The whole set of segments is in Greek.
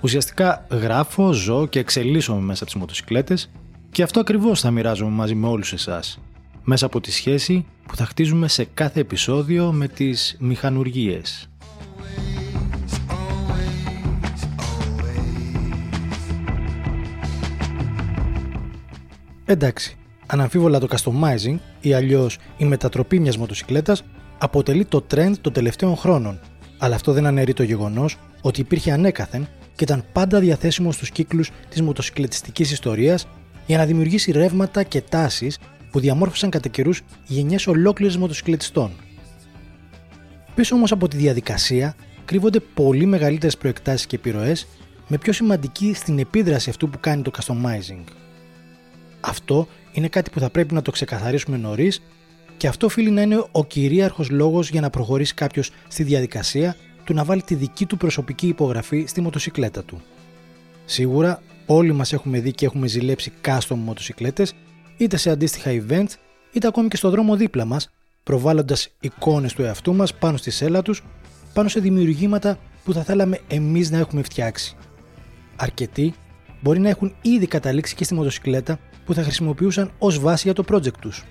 Ουσιαστικά γράφω, ζω και εξελίσσομαι μέσα από τις μοτοσικλέτες και αυτό ακριβώς θα μοιράζομαι μαζί με όλους εσάς, μέσα από τη σχέση που θα χτίζουμε σε κάθε επεισόδιο με τις μηχανουργίες. Εντάξει, αναμφίβολα το customizing ή αλλιώς η μετατροπή μιας μοτοσυκλέτας αποτελεί το trend των τελευταίων χρόνων, αλλά αυτό δεν αναιρεί το γεγονός ότι υπήρχε ανέκαθεν και ήταν πάντα διαθέσιμο στους κύκλους της μοτοσυκλετιστικής ιστορίας για να δημιουργήσει ρεύματα και τάσεις που διαμόρφωσαν κατά καιρούς γενιές ολόκληρε μοτοσυκλετιστών. Πίσω όμως από τη διαδικασία κρύβονται πολύ μεγαλύτερες προεκτάσεις και επιρροές, με πιο σημαντική στην επίδραση αυτού που κάνει το customizing. Αυτό είναι κάτι που θα πρέπει να το ξεκαθαρίσουμε νωρίς και αυτό οφείλει να είναι ο κυρίαρχος λόγος για να προχωρήσει κάποιος στη διαδικασία του να βάλει τη δική του προσωπική υπογραφή στη μοτοσυκλέτα του. Σίγουρα όλοι μας έχουμε δει και έχουμε ζηλέψει custom μοτοσυκλέτες είτε σε αντίστοιχα events είτε ακόμη και στο δρόμο δίπλα μας, προβάλλοντας εικόνες του εαυτού μας πάνω στη σέλα τους, πάνω σε δημιουργήματα που θα θέλαμε εμείς να έχουμε φτιάξει. Αρκετοί μπορεί να έχουν ήδη καταλήξει και στη μοτοσυκλέτα που θα χρησιμοποιούσαν ως βάση για το project τους.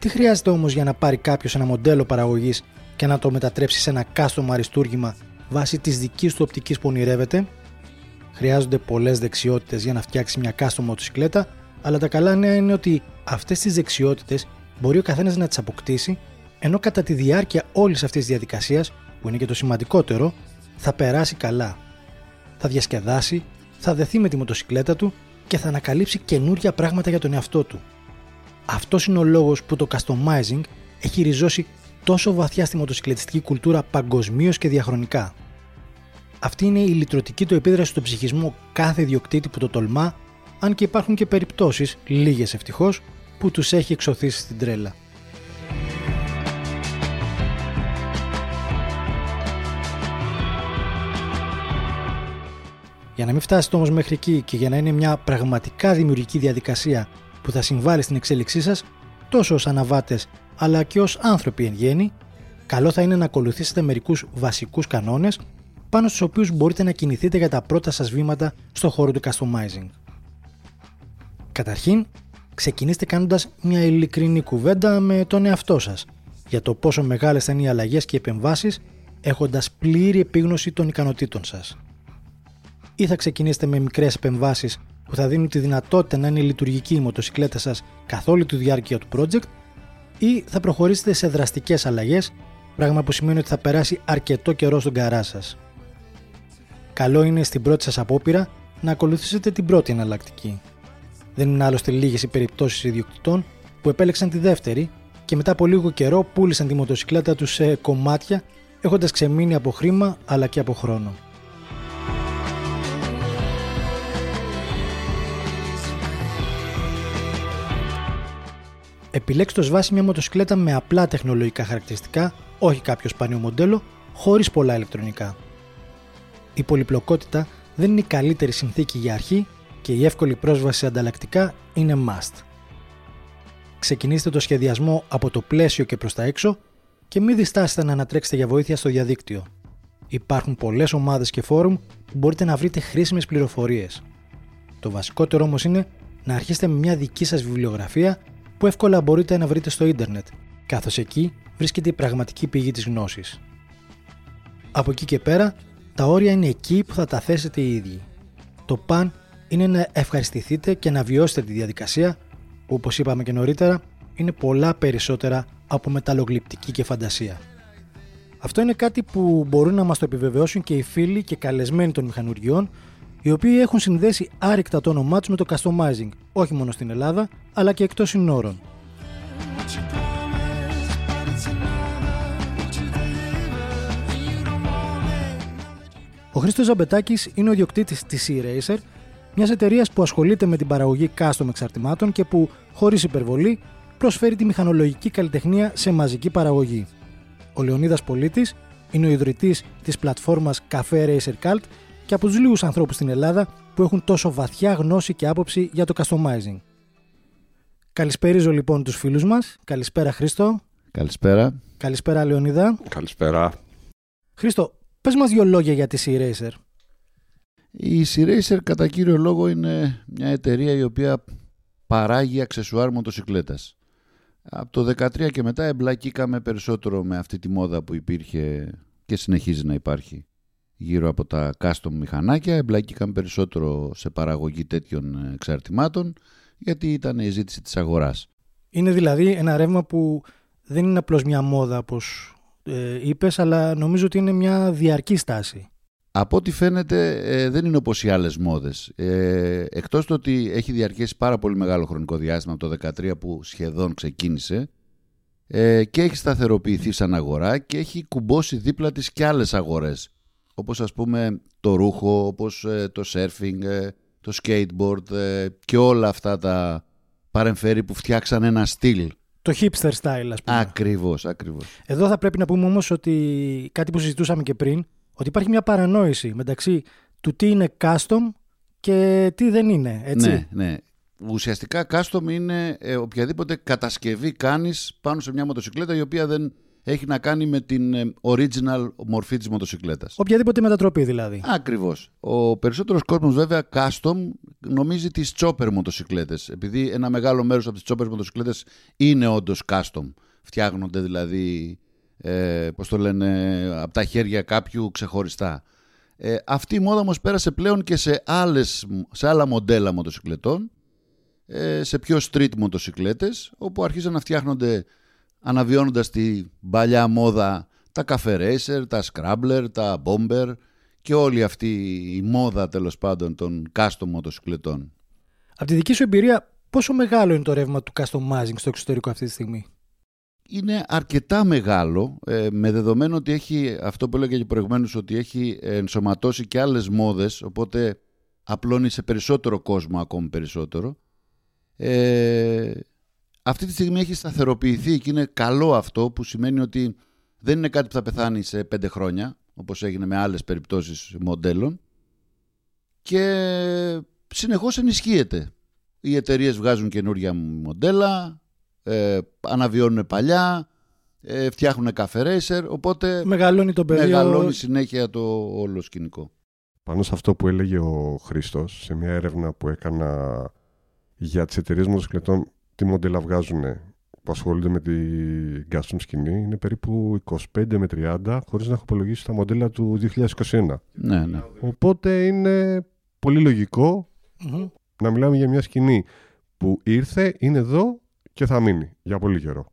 Τι χρειάζεται όμως για να πάρει κάποιος ένα μοντέλο παραγωγής και να το μετατρέψει σε ένα custom αριστούργημα βάσει της δικής του οπτικής που ονειρεύεται; Χρειάζονται πολλές δεξιότητες για να φτιάξει μια custom μοτοσυκλέτα, αλλά τα καλά νέα είναι ότι αυτές τις δεξιότητες μπορεί ο καθένας να τις αποκτήσει ενώ κατά τη διάρκεια όλης αυτής της διαδικασίας, που είναι και το σημαντικότερο, θα περάσει καλά. Θα διασκεδάσει, θα δεθεί με τη μοτοσυκλέτα του και θα ανακαλύψει καινούρια πράγματα για τον εαυτό του. Αυτός είναι ο λόγος που το customizing έχει ριζώσει τόσο βαθιά στη μοτοσυκλετιστική κουλτούρα παγκοσμίως και διαχρονικά. Αυτή είναι η λυτρωτική του επίδραση στον ψυχισμό κάθε ιδιοκτήτη που το τολμά, αν και υπάρχουν και περιπτώσεις, λίγες ευτυχώς, που τους έχει εξωθήσει στην τρέλα. Για να μην φτάσετε όμως μέχρι εκεί και για να είναι μια πραγματικά δημιουργική διαδικασία που θα συμβάλλει στην εξέλιξή σας, τόσο ως αναβάτες αλλά και ως άνθρωποι εν γέννη, καλό θα είναι να ακολουθήσετε μερικούς βασικούς κανόνες πάνω στους οποίους μπορείτε να κινηθείτε για τα πρώτα σας βήματα στο χώρο του customizing. Καταρχήν, ξεκινήστε κάνοντας μια ειλικρινή κουβέντα με τον εαυτό σας για το πόσο μεγάλες θα είναι οι αλλαγές και οι επεμβάσεις έχοντας πλήρη επίγνωση των ικανοτήτων σας ή θα ξεκινήσετε με μικρές επεμβάσεις που θα δίνουν τη δυνατότητα να είναι λειτουργική η μοτοσυκλέτα σας καθ' όλη τη διάρκεια του project, ή θα προχωρήσετε σε δραστικές αλλαγές, πράγμα που σημαίνει ότι θα περάσει αρκετό καιρό στον καρά σας. Καλό είναι στην πρώτη σας απόπειρα να ακολουθήσετε την πρώτη εναλλακτική. Δεν είναι άλλωστε λίγες οι περιπτώσεις ιδιοκτητών που επέλεξαν τη δεύτερη και μετά από λίγο καιρό πούλησαν τη μοτοσυκλέτα τους σε κομμάτια έχοντας ξεμείνει από χρήμα αλλά και από χρόνο. Επιλέξτε ω βάση μια μοτοσυκλέτα με απλά τεχνολογικά χαρακτηριστικά, όχι κάποιο σπάνιο μοντέλο, χωρίς πολλά ηλεκτρονικά. Η πολυπλοκότητα δεν είναι η καλύτερη συνθήκη για αρχή και η εύκολη πρόσβαση σε ανταλλακτικά είναι must. Ξεκινήστε το σχεδιασμό από το πλαίσιο και προς τα έξω και μην διστάσετε να ανατρέξετε για βοήθεια στο διαδίκτυο. Υπάρχουν πολλές ομάδες και φόρουμ που μπορείτε να βρείτε χρήσιμες πληροφορίες. Το βασικότερο όμως είναι να αρχίσετε με μια δική σας βιβλιογραφία που εύκολα μπορείτε να βρείτε στο ίντερνετ, καθώς εκεί βρίσκεται η πραγματική πηγή της γνώσης. Από εκεί και πέρα, τα όρια είναι εκεί που θα τα θέσετε οι ίδιοι. Το παν είναι να ευχαριστηθείτε και να βιώσετε τη διαδικασία που όπως είπαμε και νωρίτερα είναι πολλά περισσότερα από μεταλλογλυπτική και φαντασία. Αυτό είναι κάτι που μπορούν να μας το επιβεβαιώσουν και οι φίλοι και καλεσμένοι των μηχανουργιών οι οποίοι έχουν συνδέσει άρρηκτα το όνομά τους με το customizing, όχι μόνο στην Ελλάδα, αλλά και εκτός συνόρων. Ο Χρήστος Ζαμπετάκης είναι ο διοκτήτη της E-Racer, μιας εταιρείας που ασχολείται με την παραγωγή custom εξαρτημάτων και που, χωρίς υπερβολή, προσφέρει τη μηχανολογική καλλιτεχνία σε μαζική παραγωγή. Ο Λεωνίδας Πολίτης είναι ο ιδρυτής της πλατφόρμας Cafe Racer Cult και από τους λίγους ανθρώπους στην Ελλάδα που έχουν τόσο βαθιά γνώση και άποψη για το customizing. Καλησπέριζω λοιπόν τους φίλους μας. Καλησπέρα Χρήστο. Καλησπέρα. Καλησπέρα Λεωνίδα. Καλησπέρα. Χρήστο, πες μας δύο λόγια για τη C-Racer. Η C-Racer κατά κύριο λόγο είναι μια εταιρεία η οποία παράγει αξεσουάρ μοτοσυκλέτας. Από το 2013 και μετά εμπλακήκαμε περισσότερο με αυτή τη μόδα που υπήρχε και συνεχίζει να υπάρχει γύρω από τα custom μηχανάκια. Εμπλακήκαμε περισσότερο σε παραγωγή τέτοιων εξαρτημάτων γιατί ήταν η ζήτηση της αγοράς. Είναι δηλαδή ένα ρεύμα που δεν είναι απλώς μια μόδα όπως ε, είπες, αλλά νομίζω ότι είναι μια διαρκή στάση. Από ό,τι φαίνεται ε, δεν είναι όπως οι άλλες μόδες. Ε, εκτός το ότι έχει διαρκέσει πάρα πολύ μεγάλο χρονικό διάστημα από το 2013 που σχεδόν ξεκίνησε ε, και έχει σταθεροποιηθεί σαν αγορά και έχει κουμπώσει δίπλα της και άλλες αγορές όπως ας πούμε το ρούχο, όπως ε, το surfing, ε, το skateboard ε, και όλα αυτά τα παρεμφέρει που φτιάξαν ένα στυλ. Το hipster style, ας πούμε. Ακριβώς, ακριβώς. Εδώ θα πρέπει να πούμε όμως ότι κάτι που συζητούσαμε και πριν, ότι υπάρχει μια παρανόηση μεταξύ του τι είναι custom και τι δεν είναι, έτσι. Ναι, ναι. Ουσιαστικά custom είναι ε, οποιαδήποτε κατασκευή κάνεις πάνω σε μια μοτοσυκλέτα η οποία δεν έχει να κάνει με την ε, original μορφή της μοτοσυκλέτας. Οποιαδήποτε μετατροπή δηλαδή. Ακριβώς. Ο περισσότερος κόσμος βέβαια custom νομίζει τις chopper μοτοσυκλέτες. Επειδή ένα μεγάλο μέρος από τις chopper μοτοσυκλέτες είναι όντως custom. Φτιάχνονται δηλαδή, ε, πώς το λένε, από τα χέρια κάποιου ξεχωριστά. Ε, αυτή η μόδα όμως πέρασε πλέον και σε, άλλες, σε άλλα μοντέλα μοτοσυκλετών, ε, σε πιο street μοτοσυκλέτες, όπου αρχίζαν να φτιάχνονται αναβιώνοντας τη παλιά μόδα τα cafe racer, τα scrambler, τα bomber και όλη αυτή η μόδα τέλος πάντων των custom μοτοσυκλετών. Από τη δική σου εμπειρία πόσο μεγάλο είναι το ρεύμα του customizing στο εξωτερικό αυτή τη στιγμή; Είναι αρκετά μεγάλο ε, με δεδομένο ότι έχει αυτό που έλεγα και προηγουμένως ότι έχει ενσωματώσει και άλλες μόδες οπότε απλώνει σε περισσότερο κόσμο ακόμη περισσότερο. Ε, αυτή τη στιγμή έχει σταθεροποιηθεί και είναι καλό αυτό που σημαίνει ότι δεν είναι κάτι που θα πεθάνει σε πέντε χρόνια όπως έγινε με άλλες περιπτώσεις μοντέλων και συνεχώς ενισχύεται. Οι εταιρείες βγάζουν καινούργια μοντέλα, ε, αναβιώνουν παλιά, ε, φτιάχνουν καφέ οπότε μεγαλώνει, το πεδίο... μεγαλώνει συνέχεια το όλο σκηνικό. Πάνω σε αυτό που έλεγε ο Χρήστος, σε μια έρευνα που έκανα για τις εταιρείες μοτοσυκλετών τι μοντέλα βγάζουν που ασχολούνται με την custom σκηνή είναι περίπου 25 με 30 χωρίς να έχω υπολογίσει τα μοντέλα του 2021. Ναι, ναι. Οπότε είναι πολύ να μιλάμε για μια σκηνή που ήρθε, είναι εδώ και θα μείνει για πολύ καιρό.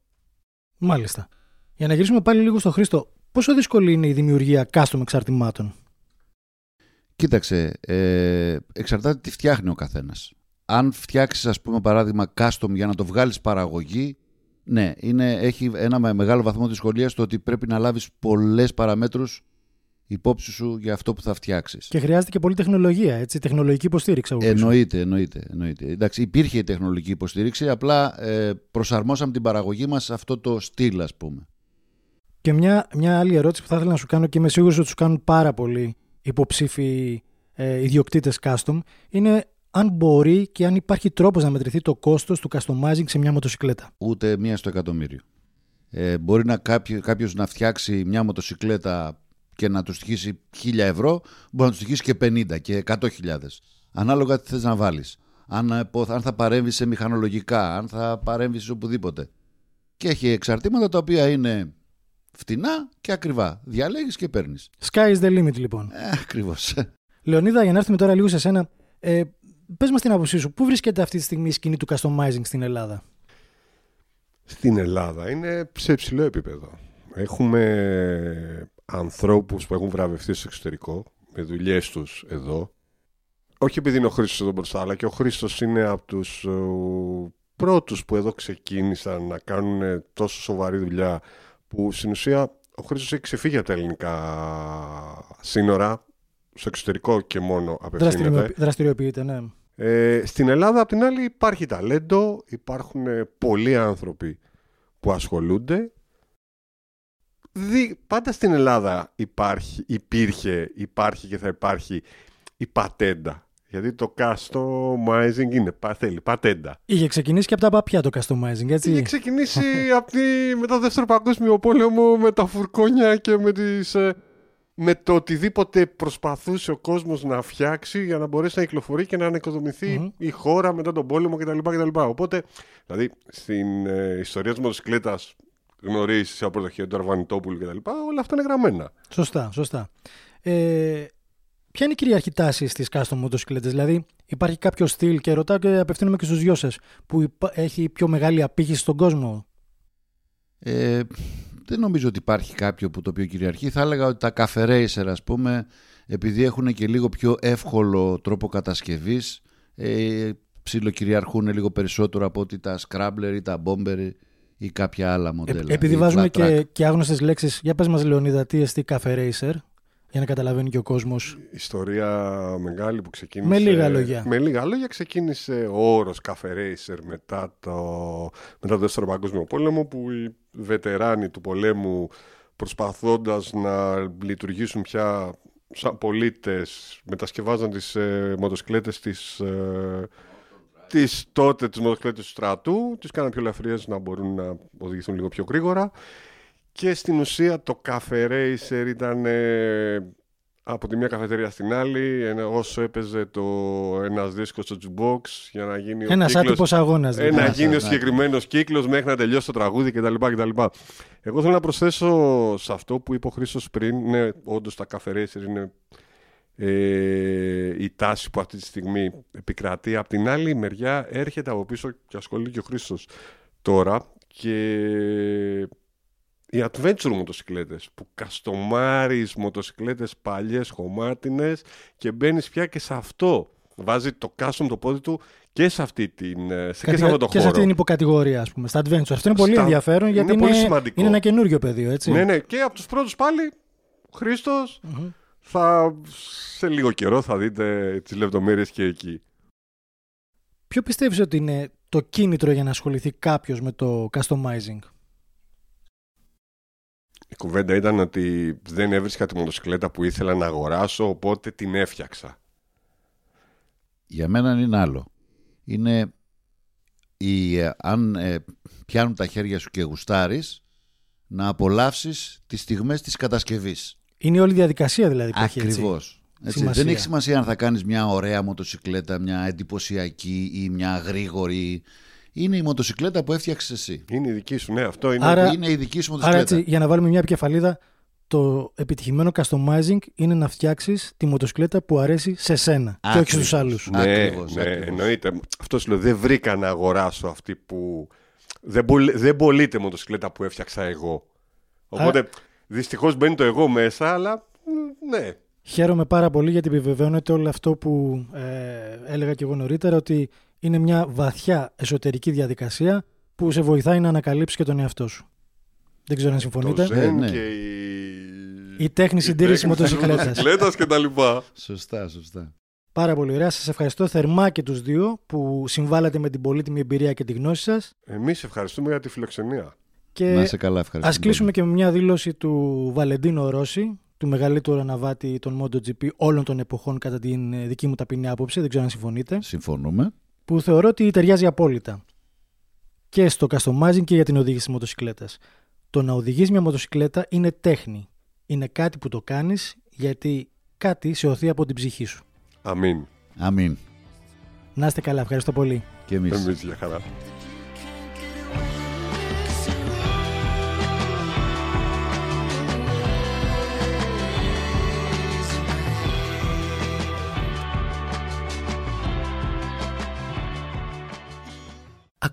Μάλιστα. Για να γυρίσουμε πάλι λίγο στο Χρήστο, πόσο δύσκολη είναι η δημιουργία custom εξαρτημάτων; Κοίταξε, ε, εξαρτάται τι φτιάχνει ο καθένας αν φτιάξεις, ας πούμε, παράδειγμα, custom για να το βγάλεις παραγωγή, ναι, είναι, έχει ένα μεγάλο βαθμό δυσκολίας στο ότι πρέπει να λάβεις πολλές παραμέτρους υπόψη σου για αυτό που θα φτιάξεις. Και χρειάζεται και πολλή τεχνολογία, έτσι, τεχνολογική υποστήριξη. Από εννοείται, εννοείται, εννοείται. Εντάξει, υπήρχε η τεχνολογική υποστήριξη, απλά ε, προσαρμόσαμε την παραγωγή μας σε αυτό το στυλ, ας πούμε. Και μια, μια άλλη ερώτηση που θα ήθελα να σου κάνω και είμαι σίγουρος ότι σου κάνουν πάρα πολλοί υποψήφοι ε, ιδιοκτήτες custom είναι αν μπορεί και αν υπάρχει τρόπος να μετρηθεί το κόστος του customizing σε μια μοτοσυκλέτα. Ούτε μία στο εκατομμύριο. Ε, μπορεί να κάποιο, κάποιος να φτιάξει μια μοτοσυκλέτα και να τους στοιχήσει 1000 ευρώ, μπορεί να τους στοιχήσει και 50 και 100.000. Ανάλογα τι θες να βάλεις. Αν, ε, αν θα παρέμβεις σε μηχανολογικά, αν θα παρέμβεις σε οπουδήποτε. Και έχει εξαρτήματα τα οποία είναι φτηνά και ακριβά. Διαλέγεις και παίρνεις. Sky is the limit λοιπόν. Ε, ακριβώς. Λεωνίδα, για να έρθουμε τώρα λίγο σε σένα, ε, πες μας την άποψή σου, πού βρίσκεται αυτή τη στιγμή η σκηνή του customizing στην Ελλάδα; Στην Ελλάδα είναι σε υψηλό επίπεδο. Έχουμε ανθρώπους που έχουν βραβευτεί στο εξωτερικό με δουλειές τους εδώ. Όχι επειδή είναι ο Χρήστος εδώ μπροστά, αλλά και ο Χρήστος είναι από τους uh, πρώτους που εδώ ξεκίνησαν να κάνουν τόσο σοβαρή δουλειά που στην ουσία ο Χρήστος έχει ξεφύγει από τα ελληνικά σύνορα στο εξωτερικό και μόνο απευθύνεται. Δραστηριοποιείται, ναι. Ε, στην Ελλάδα, απ' την άλλη, υπάρχει ταλέντο, υπάρχουν ε, πολλοί άνθρωποι που ασχολούνται. Δι, πάντα στην Ελλάδα υπάρχει, υπήρχε, υπάρχει και θα υπάρχει η πατέντα. Γιατί το customizing είναι, θέλει πατέντα. Είχε ξεκινήσει και από τα παπιά το customizing, έτσι. Είχε ξεκινήσει από τη, μετά το δεύτερο παγκόσμιο πόλεμο με τα φουρκόνια και με τις... Ε, με το οτιδήποτε προσπαθούσε ο κόσμος να φτιάξει για να μπορέσει να κυκλοφορεί και να ανοικοδομηθει η χώρα μετά τον πόλεμο κτλ. κτλ. Οπότε, δηλαδή, στην ε, ιστορία της μοτοσυκλέτας γνωρίζεις από το χέρι του Αρβανιτόπουλου κτλ. Όλα αυτά είναι γραμμένα. Σωστά, σωστά. Ε, ποια είναι η κυριαρχή τάση στις custom μοτοσυκλέτες, Δηλαδή, υπάρχει κάποιο στυλ και ρωτάω και απευθύνομαι και στους δυο σας που έχει πιο μεγάλη απήχηση στον κόσμο; Ε, δεν νομίζω ότι υπάρχει κάποιο που το οποίο κυριαρχεί. Θα έλεγα ότι τα cafe racer, ας πούμε, επειδή έχουν και λίγο πιο εύκολο τρόπο κατασκευής, ε, ψιλοκυριαρχούν λίγο περισσότερο από ότι τα scrambler ή τα bomber ή κάποια άλλα μοντέλα. Ε, επειδή βάζουμε και, και άγνωστες λέξεις, για πες μας Λεωνίδα, τι εστί cafe racer, για να καταλαβαίνει και ο κόσμος. Ιστορία μεγάλη που ξεκίνησε... Με λίγα λόγια. Με λίγα λόγια ξεκίνησε ο όρος cafe racer μετά το, μετά το Δεύτερο Παγκόσμιο Πόλεμο που οι βετεράνοι του πολέμου προσπαθώντας να λειτουργήσουν πια σαν πολίτες μετασκευάζαν τις ε, μοτοσυκλέτες της, ε, τις, τότε τις μοτοσυκλέτες του στρατού τις κάναν πιο ελαφριές να μπορούν να οδηγηθούν λίγο πιο γρήγορα και στην ουσία το Cafe Racer ήταν ε, από τη μία καφετερία στην άλλη, όσο έπαιζε το ένας δίσκος στο jukebox για να γίνει ο ένας κύκλος, άτυπος αγώνας. Ε, να γίνει ο συγκεκριμένος κύκλος μέχρι να τελειώσει το τραγούδι κτλ. κτλ. Εγώ θέλω να προσθέσω σε αυτό που είπε ο Χρήστος πριν, ναι, όντως τα Cafe Racer είναι ε, η τάση που αυτή τη στιγμή επικρατεί. Απ' την άλλη μεριά έρχεται από πίσω και ασχολείται και ο Χρήστος τώρα και οι adventure μοτοσυκλέτες που καστομάρεις μοτοσυκλέτες παλιές χωμάτινες και μπαίνεις πια και σε αυτό. Βάζει το custom το πόδι του και σε αυτή την ε, σε και σε αυτό το και σε αυτή την υποκατηγορία ας πούμε στα adventure. Αυτό είναι πολύ στα... ενδιαφέρον γιατί είναι, είναι, πολύ είναι ένα καινούριο πεδίο έτσι. Ναι ναι και από τους πρώτους πάλι Χρήστος mm-hmm. θα σε λίγο καιρό θα δείτε τις λεπτομέρειες και εκεί. Ποιο πιστεύεις ότι είναι το κίνητρο για να ασχοληθεί κάποιος με το customizing; Η κουβέντα ήταν ότι δεν έβρισκα τη μοτοσυκλέτα που ήθελα να αγοράσω, οπότε την έφτιαξα. Για μένα είναι άλλο. Είναι η, ε, αν ε, πιάνουν τα χέρια σου και γουστάρεις, να απολαύσεις τις στιγμές της κατασκευής. Είναι όλη η διαδικασία δηλαδή που Ακριβώς. Έτσι. Δεν έχει σημασία αν θα κάνεις μια ωραία μοτοσυκλέτα, μια εντυπωσιακή ή μια γρήγορη είναι η μοτοσυκλέτα που έφτιαξες εσύ. Είναι η δική σου, ναι, αυτό είναι, άρα, είναι η δική σου μοτοσυκλέτα. Άρα έτσι, για να βάλουμε μια επικεφαλίδα, το επιτυχημένο customizing είναι να φτιάξεις τη μοτοσυκλέτα που αρέσει σε σένα και όχι στους άλλους. Ναι, ακριβώς, ναι, εννοείται. Αυτό σου λέω, δεν βρήκα να αγοράσω αυτή που. Δεν, δεν πωλείται μοτοσυκλέτα που έφτιαξα εγώ. Οπότε άρα... δυστυχώς μπαίνει το εγώ μέσα, αλλά ναι. Χαίρομαι πάρα πολύ γιατί επιβεβαιώνεται όλο αυτό που ε, έλεγα και εγώ νωρίτερα ότι είναι μια βαθιά εσωτερική διαδικασία που σε βοηθάει να ανακαλύψεις και τον εαυτό σου. Δεν ξέρω αν συμφωνείτε. Το ζεν ναι. και η... η τέχνη συντήρηση μοτοσυκλέτας και τα λοιπά. Σωστά, σωστά. Πάρα πολύ ωραία. Σας ευχαριστώ θερμά και τους δύο που συμβάλλατε με την πολύτιμη εμπειρία και τη γνώση σας. Εμείς ευχαριστούμε για τη φιλοξενία. Και να είσαι καλά, ευχαριστώ. Α κλείσουμε και με μια δήλωση του Βαλεντίνο Ρώση, του μεγαλύτερου αναβάτη των MotoGP όλων των εποχών, κατά την ε, δική μου ταπεινή άποψη. Δεν ξέρω αν συμφωνείτε. Συμφωνούμε που θεωρώ ότι ταιριάζει απόλυτα και στο customizing και για την οδήγηση μοτοσυκλέτας. Το να οδηγείς μια μοτοσυκλέτα είναι τέχνη. Είναι κάτι που το κάνεις γιατί κάτι σε οθεί από την ψυχή σου. Αμήν. Αμήν. Να είστε καλά. Ευχαριστώ πολύ. Και εμείς. Εμείς για χαρά.